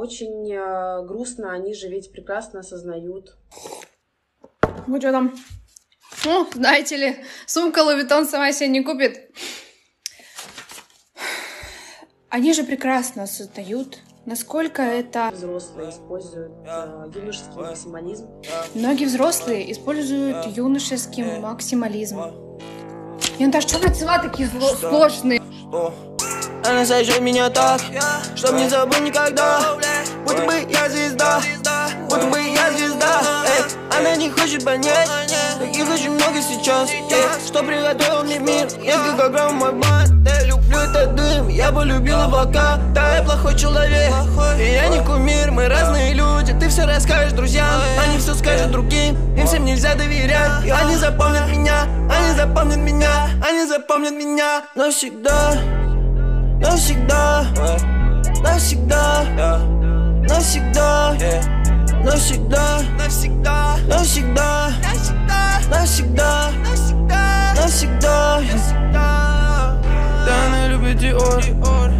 очень э, грустно, они же ведь прекрасно осознают. Ну что там? Ну, знаете ли, сумка Лувитон сама себе не купит. Они же прекрасно осознают, насколько это... Взрослые используют э, юношеский максимализм. Многие взрослые используют юношеский максимализм. Я даже что слова такие зло- сложные? Она сожжет меня так, чтоб не забыть никогда. Будто бы я звезда, будто бы я звезда Эй, Она не хочет понять, таких очень много сейчас Эй, Что приготовил мне мир, несколько грамм мой бан Я люблю этот дым, я полюбил облака Да, я плохой человек, и я не кумир. Мы разные люди, ты все расскажешь друзьям Они все скажут другим, им всем нельзя доверять. Они запомнят меня, они запомнят меня Они запомнят меня навсегда Навсегда, навсегда, навсегда, навсегда, навсегда, навсегда, навсегда, навсегда, навсегда. Да, она любит Диор,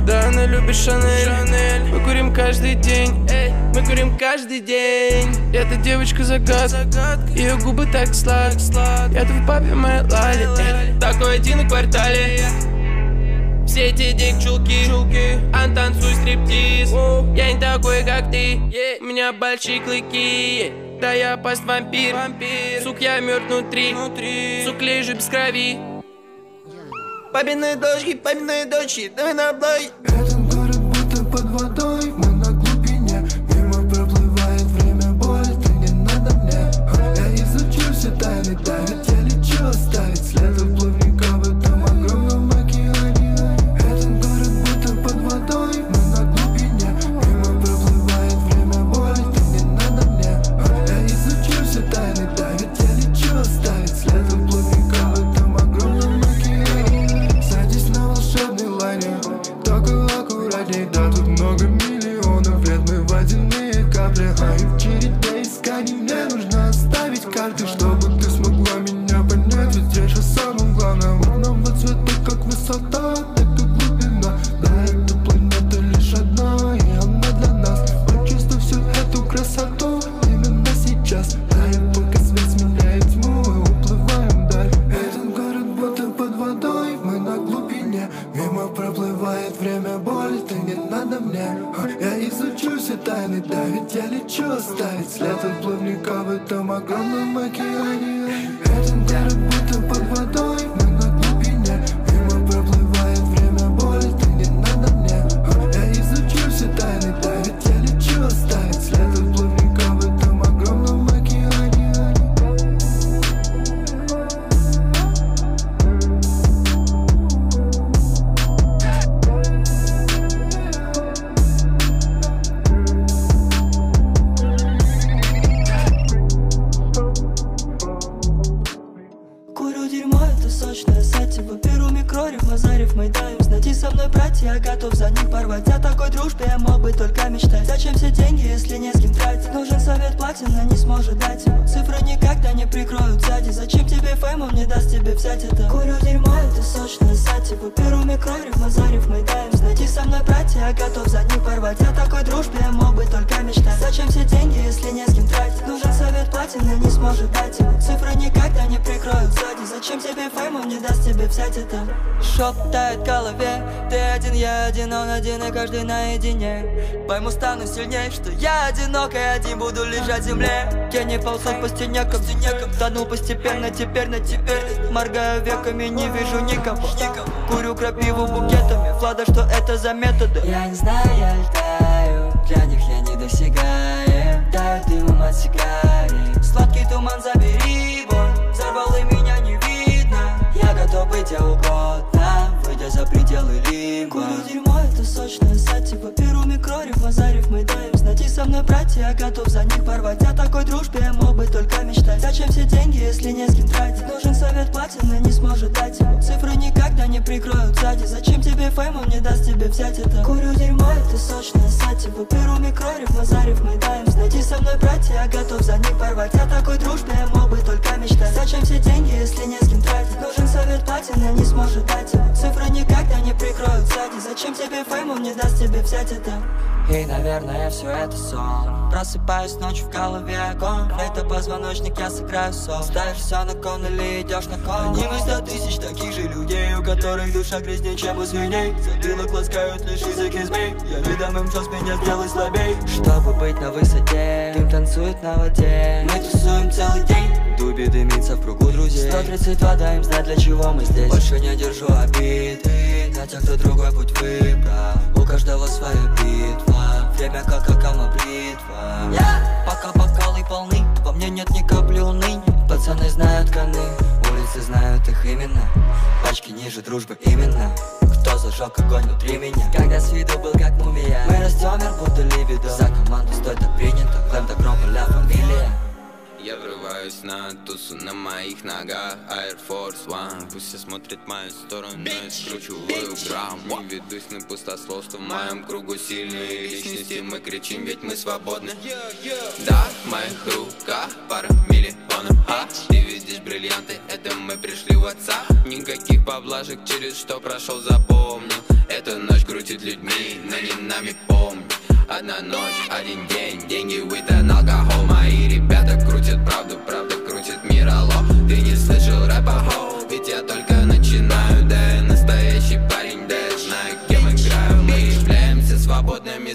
да, она любит Шанель Мы курим каждый день, эй, мы курим каждый день Эта девочка загад, ее губы так слад Я в папе моей лали, эй, такой один в квартале все эти дик-чулки Ан, танцуй стриптиз. Я не такой, как ты. У меня большие клыки. Да я паст вампир. Сук, я мертв внутри. Сук, лежу без крови. Папины дочки, папины дочки Давай на блой кальты, что? Зачем тебе фейм, он не даст тебе взять это. Шептает в голове. Ты один, я один, он один и каждый наедине. Пойму, стану сильнее, что я одинок И один буду лежать в земле. Я не ползу по стенякам, стенякам Тонул постепенно, теперь на теперь. Моргаю веками, не вижу никого. Курю крапиву букетами. Влада, что это за методы? Я не знаю, я летаю. Для них я не досягаем Даю дымом от сигарет. Сладкий туман забери боль быть где угодно Выйдя за пределы Лима Куда дерьмо это сочное сати типа, По перу микрорев, лазарев, мы даем со мной, братья, готов за них порвать. О такой дружбе мог бы только мечтать. Зачем все деньги, если не с кем тратить? Нужен совет платина, не сможет дать ему Цифры никогда не прикроют сзади. Зачем тебе фейм, он не даст тебе взять это. Курю дерьмо, это сочная сатива. Беру микрориф, Назарев, мы даем. Найди со мной, братья, готов за них порвать. О такой дружбе мог бы только мечтать. Зачем все деньги, если не с кем тратить? Нужен совет платина, не сможет дать ему Цифры никогда не прикроют сзади. Зачем тебе фейм, он не даст тебе взять это? И, наверное, все это сон Просыпаюсь ночью в голове огонь. Это позвоночник, я сыграю сон. Ставишь все на кон или идешь на кон. Одним из ста тысяч таких же людей У которых душа грязнее, чем у свиней. Затылок ласкают лишь языки змей. Я видом им час меня сделай слабей. Чтобы быть на высоте Дым танцует на воде. Мы тусуем целый день Дуби дымится в кругу друзей. 132 даем знать, для чего мы здесь. Больше не держу обид Хотя кто другой путь выбрал. У каждого своя битва Время как акама бритва. Yeah. Пока бокалы полны Во мне нет ни капли уныния. Пацаны знают коны Улицы знают их именно Пачки ниже дружбы именно. Кто зажег огонь внутри меня? Когда с виду был как мумия. Мы растем будто ливидо За команду стой так принято Клэм так громко ля фамилия я врываюсь на тусу на моих ногах. Air Force One. Пусть все смотрят в мою сторону, но я скручиваю грамм. Не ведусь на пустословство В моем кругу сильные личности. Мы кричим, ведь мы свободны. Да, в моих руках пара миллионов. А ты видишь бриллианты, это мы пришли в отца. Никаких поблажек, через что прошел, запомнил. Это ночь крутит людьми, но не нами помню Одна ночь, один день, деньги, weed алкоголь Мои ребята крутят правду, правда крутит мир, алло. Ты не слышал рэпа, ведь я только начинаю Да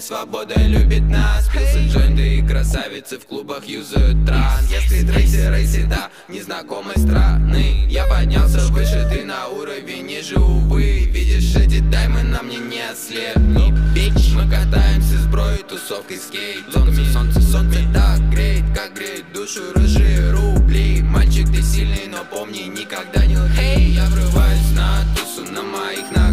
свободными, свобода любит нас. Пился джойнты и красавицы в клубах юзают транс Я стрит рейси, да, незнакомой страны. Я поднялся выше, ты на уровень ниже, увы. Видишь эти даймы, на мне не ослепни, бич Мы катаемся с броей, тусовкой скейт Солнце, солнце, солнце. Так греет, как греет душу рыжие рубли. Мальчик, ты сильный, но помни, никогда не лги. Я врываюсь на тусу на моих ногах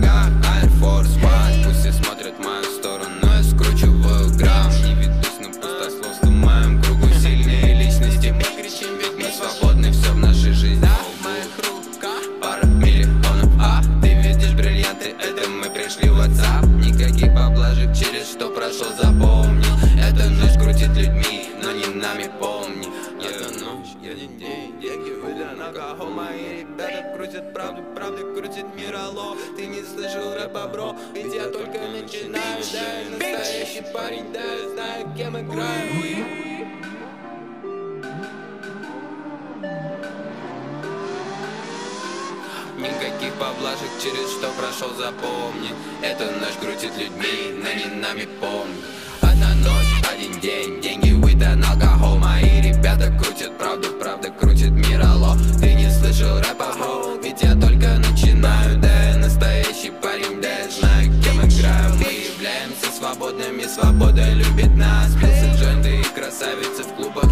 людьми, но не нами помни Одна ночь, один день, деньги, weed алкоголь Мои ребята крутят правду, правда крутит мир, алло Ты не слышал рэпа, бро, ведь я только начинаю Да, я настоящий парень, да, я знаю, кем играю Мы являемся свободными, свобода любит нас. Пился джойнты и красавицы в клубах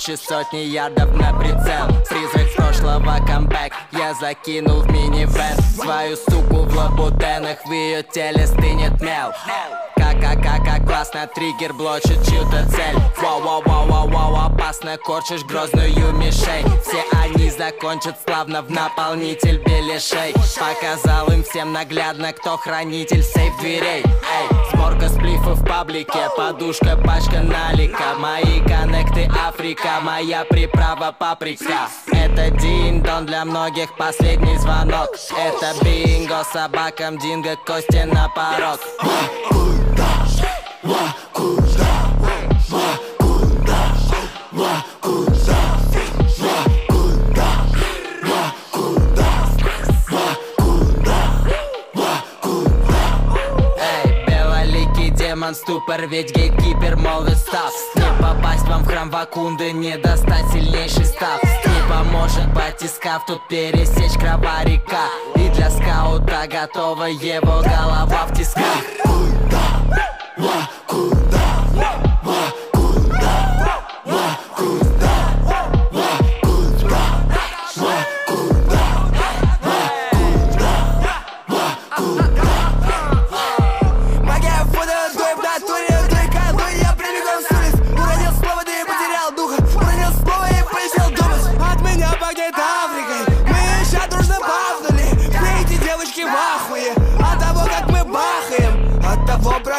мои очи сотни ярдов на прицел. Призрак прошлого камбэк Я закинул в минивэн. Свою суку в лабутенах В ее теле стынет мел Как-как-как классно триггер блочит чью-то цель. Вау-вау-вау-вау-вау Опасно корчишь грозную мишень. Все они закончат славно в наполнитель беляшей. Показал им всем наглядно, кто хранитель сейф дверей. Эй, сборка сплифов в паблике Подушка, пачка налика. Мои коннекты Африка Моя приправа паприка. Это дин-дон для многих последний звонок. Это бинго собакам динго кости на порог Эй, белоликий демон, ступор, ведь гейткипер молвит став Не попасть вам в храм Вакунды, не достать сильнейший став. Не поможет батискаф, тут пересечь крова река. И для скаута готова его голова в тисках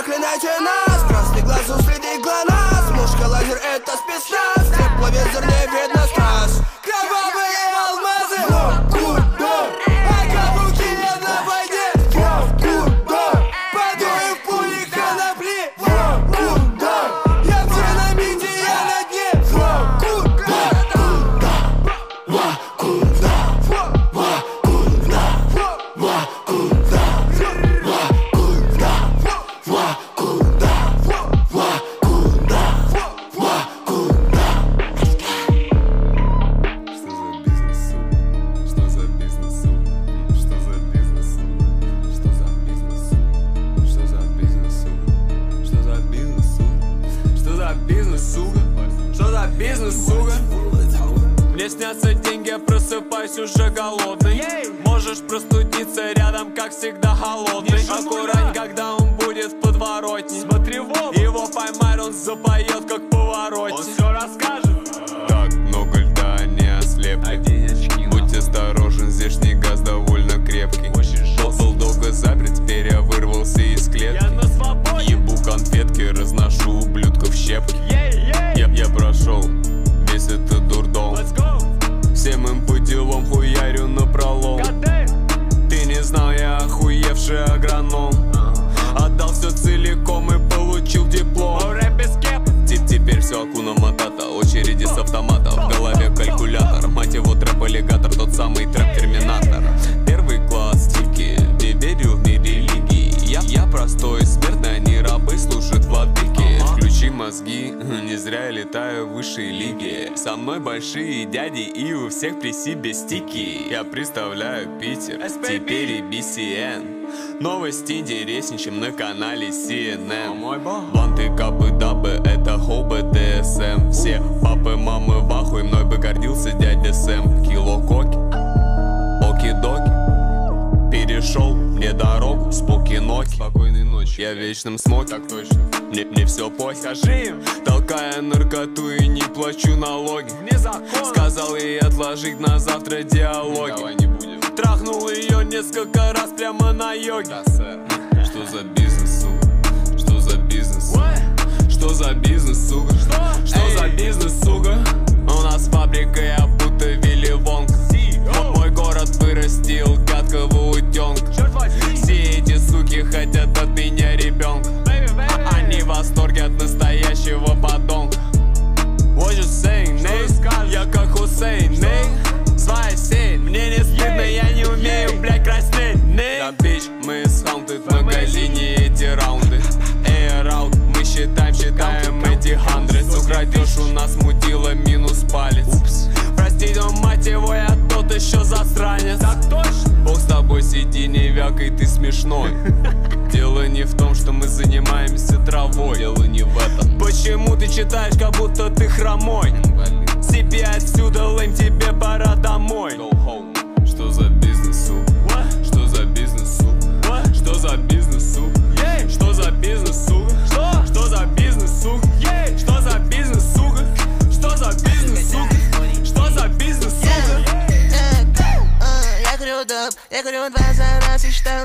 проклинайте нас снятся деньги, просыпаюсь уже голодный агроном. Отдал все целиком и получил диплом. Тип теперь все акуна матата. Очереди с автомата. В голове калькулятор. Мать его трэп-аллигатор Тот самый трэп-терминатор. Первый класс стильки Не верю в мир религии. Я, я простой смертный, они рабы служат владыке. Включи мозги, не зря я летаю в высшей лиге Со мной большие дяди и у всех при себе стики. Я представляю Питер, теперь и BCN Новости интереснее, на канале CNN Банты, капы, дабы, это хоу БДСМ Все папы, мамы в ахуе, мной бы гордился дядя Сэм. Кило коки, оки-доки Перешел мне дорогу с покиноки Спокойной ночи Я в вечном смоке. Так точно. Мне, мне все похер. Скажи им. Толкая наркоту и не плачу налоги. Сказал ей отложить на завтра диалоги. Давай не будем Трахнул ее несколько раз прямо на йоге. Да, Что за бизнес, сука? Что за бизнес? Что за бизнес, сука? Что? Что за бизнес, сука? У нас фабрика, я будто Вилли Вонг Мой город вырастил гадкого утенка Все эти суки хотят от меня ребенка Они в восторге от настоящего подонка. What you saying, nigga? Я как Хусейн, nigga смешной Дело не в том, что мы занимаемся травой Дело не в этом Почему ты читаешь, как будто ты хромой? Себе отсюда, лэм, тебе пора домой Что за бизнес, суп? Что за бизнес, суп? Что за бизнес, суп? Что за бизнес, сука? Что? Что за бизнес, сука? Что за бизнес, сука? Что за бизнес, сука? Что за бизнес, сука? Я курю доп, я курю два за раз и считаю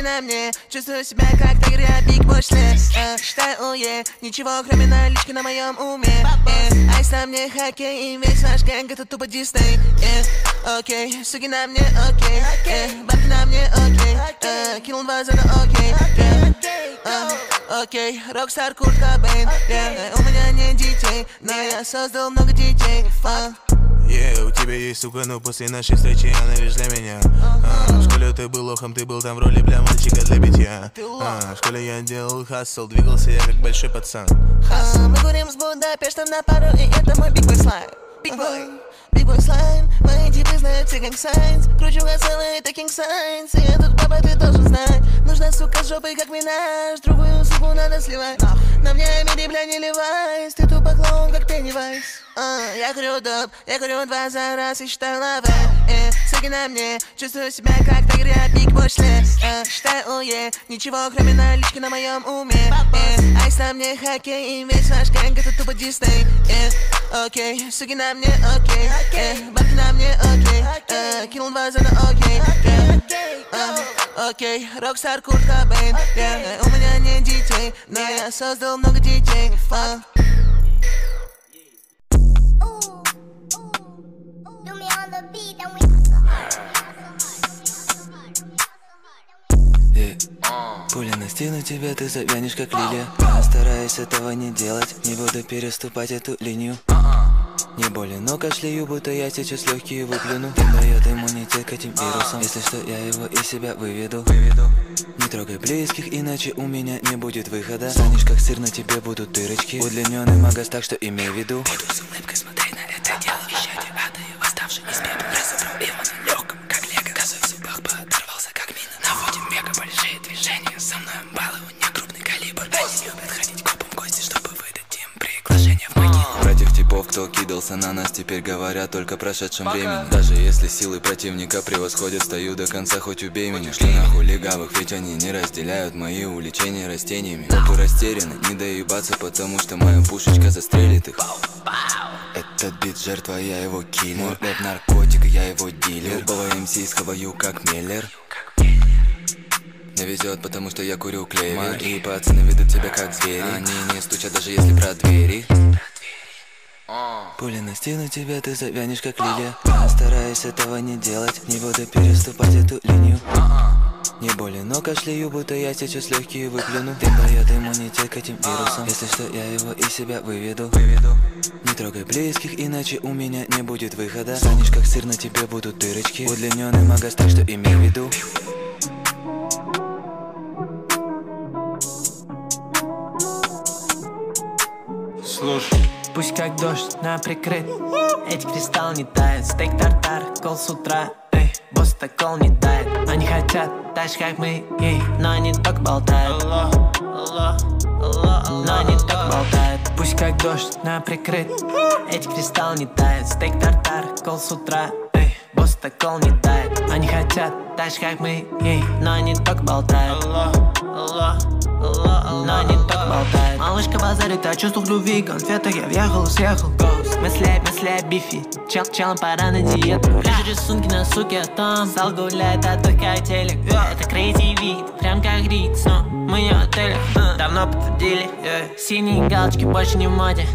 лавы Эй, Суки на мне, чувствую себя как тигр, я биг пошле Считаю уе, ничего кроме налички на моем уме Эй, Ice на мне хоккей, и весь наш gang это тупо Дисней Эй, Окей, суки на мне, окей Эй, Бабки на мне, окей Э, Кинул два за на окей Эй, а, Окей, Rockstar Курт Кобейн yeah. У меня нет детей, но я создал много детей а. Yeah, у тебя есть сука, но после нашей встречи она лишь для меня. А, В школе ты был лохом, ты был там в роли бля мальчика для битья. А, В школе я делал хассел, двигался я как большой пацан. А, Мы курим с Будапештом на пару, и это мой биг слайм Биг бой, биг бой слайм Мои типы знают все как сайнс Кручу газелы, это кинг сайнс И этот папа ты должен знать Нужна сука с жопой, как Минаж. Другую суку надо сливать. На мне мири, бля, не ливайс Клоун, как Пеннивайз А, Я курю доп, я курю два за раз и считаю лавы э, Суки на мне, чувствую себя как big пошле э, Считаю уе, ничего кроме налички на моем уме. Э, Ice на мне хоккей, и весь наш gang это тупо Дисней. Э, Окей, суки на мне, окей. Э, Бабки на мне, окей. Э, Кинул два за на окей. Э, а, Окей, Rockstar Курт Кобейн. Yeah. У меня нет детей, но я создал много детей. А. Эй, Пуля настигнет тебя, ты завянешь как лилия. Стараюсь этого не делать, не буду переступать эту линию. Не болен, но кашляю, будто я сейчас легкие выплюну дает иммунитет к этим вирусам. Если что, я его из себя выведу. Не трогай близких, иначе у меня не будет выхода. Станешь как сыр, на тебе будут дырочки. Удлиненный магаз, так что имей в виду. Буду с улыбкой смотреть на это дело. Ища ада восставший из пепла Разобрал его. на кто кидался на нас Теперь говорят только прошедшем времени Даже если силы противника превосходят Стою до конца, хоть убей меня. Что нахуй легавых, ведь они не разделяют Мои увлечения растениями. Копы растеряны, не доебаться Потому что моя пушечка застрелит их. Этот бит жертва, я его киллер. Мой рэп наркотик, я его дилер. Любого МС схаваю как Меллер. Мне везет, потому что я курю клевер. Мои пацаны ведут себя как звери. Они не стучат, даже если про двери Пуля настигнет тебя, ты завянешь как лилия. Я стараюсь этого не делать Не буду переступать эту линию. Не болен, но кашляю, будто я сейчас легкие выплюну. Дым дает иммунитет к этим вирусам. Если что, я его из себя выведу. Не трогай близких, иначе у меня не будет выхода. Станешь как сыр, на тебе будут дырочки. Удлиненный магаз, так что имей в виду. Слушай Пусть как дождь на прикрыт. Эти кристалл не тает Стейк тартар, кол с утра. Эй, босс так кол не тает. Они хотят же как мы ей, Но они только болтают. Но они только болтают. Пусть как дождь на прикрыт. Эти кристалл не тает Стейк тартар, кол с утра. Эй, босс так кол не тает. Они хотят же как мы ей, Но они только болтают. Но они так болтают Малышка базарит о чувствах любви Конфетах я въехал и съехал. Гоус Мысли, мысли о бифе Чел, челом пора на диету. Вижу рисунки на суке, а там Зал гуляет, а только телек Это крейзи вид, прям как Риц Но мы не отеле. Давно подтвердили Синие галочки больше не в моде.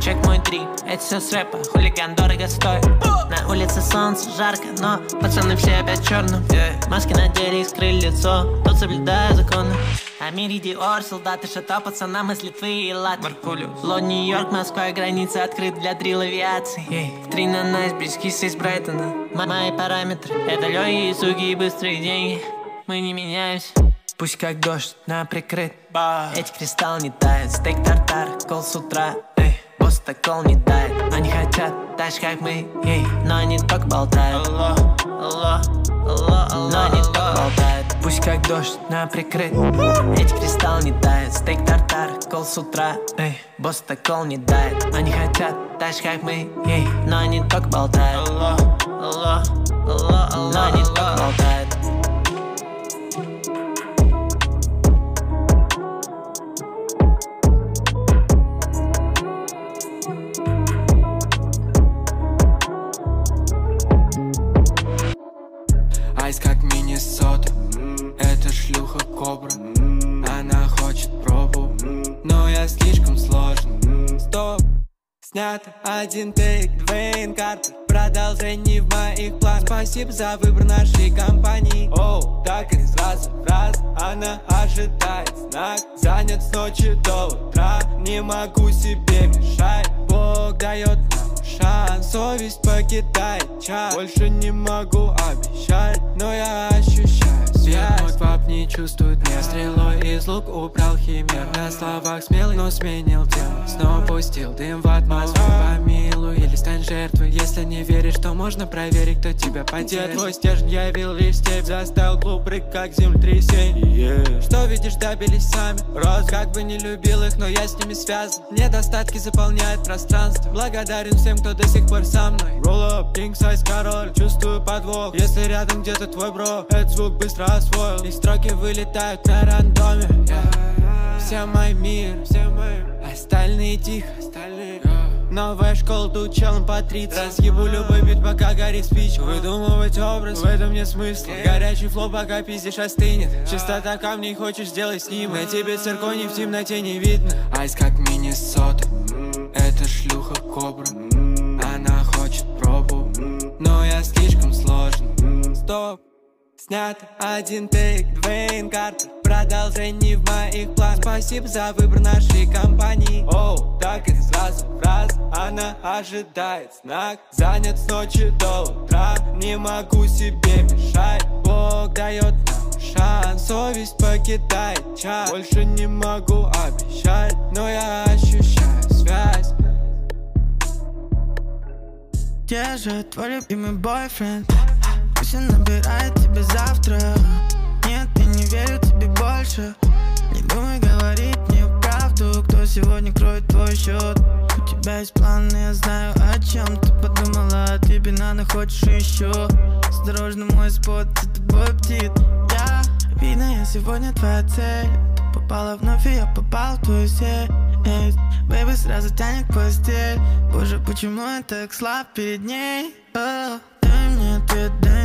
Чек мой трип, это все с рэпа Хулиган дорого стоит. На улице солнце жарко, но Пацаны все опять черным Маски надели и скрыли лицо Тут соблюдаю законы Амири Диор, солдаты шато, пацанам из Литвы и Латвии Ло, Нью-Йорк, Москва, граница открыт для дрил авиации. В три на найс, близкисы из Брайтона. Мои параметры, это легкие суги и быстрые деньги. Мы не меняемся. Пусть как дождь на прикрыт. Эти кристалл не тают Стейк тартар, кол с утра. Эй, босс так кол не дает Они хотят так же как мы. Ей, Но они только болтают Но не так болтает. Пусть как дождь на прикрыт. Эти кристалл не тает. Стейк тартар, кол с утра. Эй, босс так кол не дает. Они хотят так же, как мы. Ей, Но они только болтают. Они только болтают Снято один тейк, Двейн Картер Продолжение в моих планах. Спасибо за выбор нашей компании. Оу, так и сразу в раз Она ожидает знак. Занят с ночи до утра Не могу себе мешать. Бог дает нам шанс Совесть покидает час Больше не могу обещать Но я ощущаю связь. Мой пап не чувствует меня Стрелой из лук убрал химер. На словах смелый, но сменил тему. Снова пустил дым в атмосферу. Помилуй или стань жертвой. Если не веришь, то можно проверить, кто тебя потерял Твой стержень явил лишь степь Заставил клуб рык, как землетрясение. Что видишь, добились сами. Роз, как бы не любил их, но я с ними связан. Недостатки заполняют пространство. Благодарен всем, кто до сих пор со мной. Roll up, king size король Чувствую подвох, если рядом где-то твой бро Этот звук быстро освоил. И строки вылетают на рандоме yeah. Все мой мир, все мои Остальные тихо, остальные. Новая школа, тут челом по 30 Разъебу любой бит, пока горит спичка Выдумывать образ, в этом нет смысла. Горячий флоу, пока пиздишь остынет. Чистота камней, хочешь сделать с ним. На тебе цирконий в темноте не видно. Айс как Миннесота. Это шлюха кобра. Она хочет пробу. Но я слишком сложен. Стоп. Снято один тейк, Двейн Картер Продолжение в моих планах. Спасибо за выбор нашей компании. Оу, так и сразу в раз Она ожидает знак. Занят с ночи до утра Не могу себе мешать. Бог дает нам шанс Совесть покидает час Больше не могу обещать Но я ощущаю связь. Где же твой любимый бойфренд? Пусть он набирает тебя завтра. Нет, я не верю больше. Не думай говорить мне правду Кто сегодня кроет твой счет? У тебя есть планы, я знаю о чем Ты подумала, а ты бананы хочешь еще. Осторожно, мой спот, за тобой птит Я, видно, я сегодня твоя цель. Ты попала вновь, и я попал в твою сеть. Бэйби сразу тянет постель. Боже, почему я так слаб перед ней? О, дай мне ответ, дай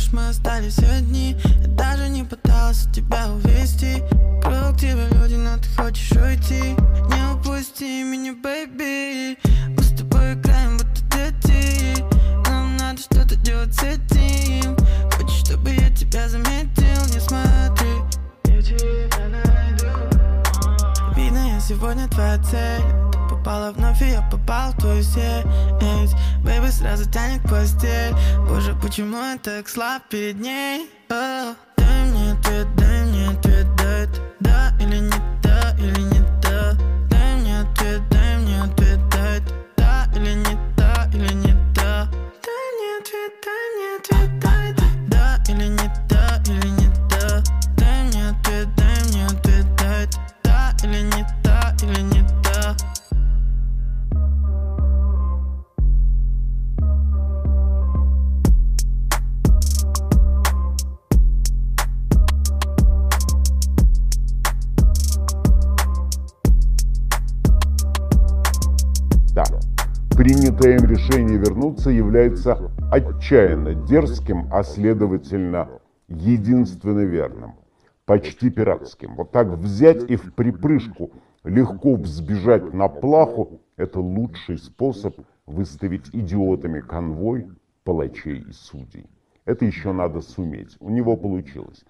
молчишь, мы остались одни. Я даже не пытался тебя увести. Круг тебя люди, но ты хочешь уйти. Не упусти меня, бэйби Мы с тобой играем, будто дети. Нам надо что-то делать с этим. Хочешь, чтобы я тебя заметил, не смотри. Я тебя найду. Видно, я сегодня твоя цель. Ты попала вновь, и я попал в твою сеть Бэйби сразу тянет постель Боже, почему я так слаб перед ней? О, дай мне ответ, дай мне ответ, дай да или не является отчаянно дерзким, а следовательно единственно верным, почти пиратским. Вот так взять и в припрыжку легко взбежать на плаху – это лучший способ выставить идиотами конвой палачей и судей. Это еще надо суметь. У него получилось.